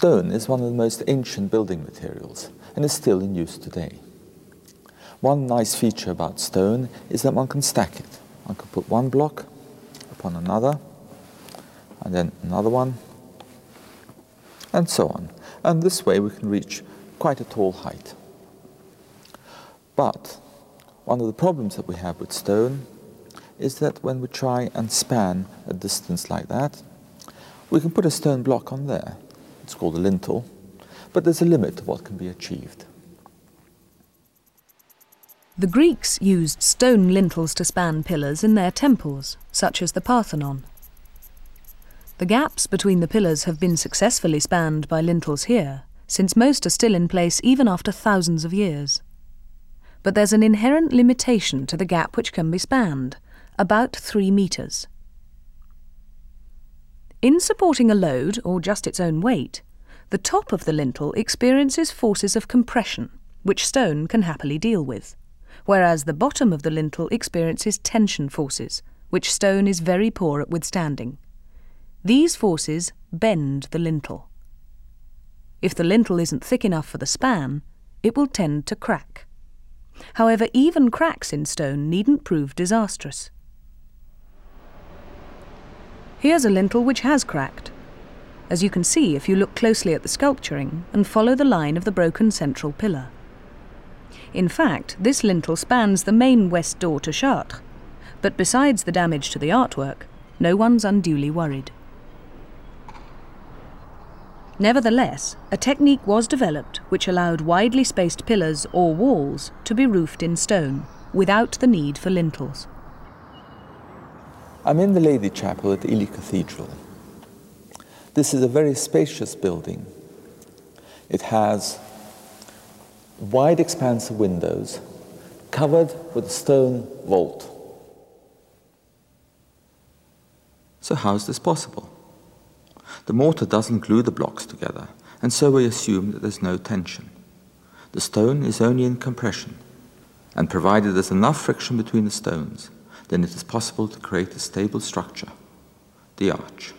Stone is one of the most ancient building materials and is still in use today. One nice feature about stone is that one can stack it. One can put one block upon another, and then another one, and so on. And this way we can reach quite a tall height. But one of the problems that we have with stone is that when we try and span a distance like that, we can put a stone block on there. It's called a lintel, but there's a limit to what can be achieved. The Greeks used stone lintels to span pillars in their temples, such as the Parthenon. The gaps between the pillars have been successfully spanned by lintels here, since most are still in place even after thousands of years. But there's an inherent limitation to the gap which can be spanned, about three metres. In supporting a load, or just its own weight, the top of the lintel experiences forces of compression, which stone can happily deal with whereas the bottom of the lintel experiences tension forces, which stone is very poor at withstanding. These forces bend the lintel. If the lintel isn't thick enough for the span, it will tend to crack. However, even cracks in stone needn't prove disastrous. Here's a lintel which has cracked, as you can see if you look closely at the sculpturing and follow the line of the broken central pillar. In fact, this lintel spans the main west door to Chartres. But besides the damage to the artwork, no one's unduly worried. Nevertheless, a technique was developed which allowed widely spaced pillars or walls to be roofed in stone without the need for lintels. I'm in the Lady Chapel at Ely Cathedral. This is a very spacious building. It has wide expanse of windows covered with a stone vault. So, how is this possible? The mortar doesn't glue the blocks together, and so we assume that there's no tension. The stone is only in compression, and provided there's enough friction between the stones, then it is possible to create a stable structure, the arch.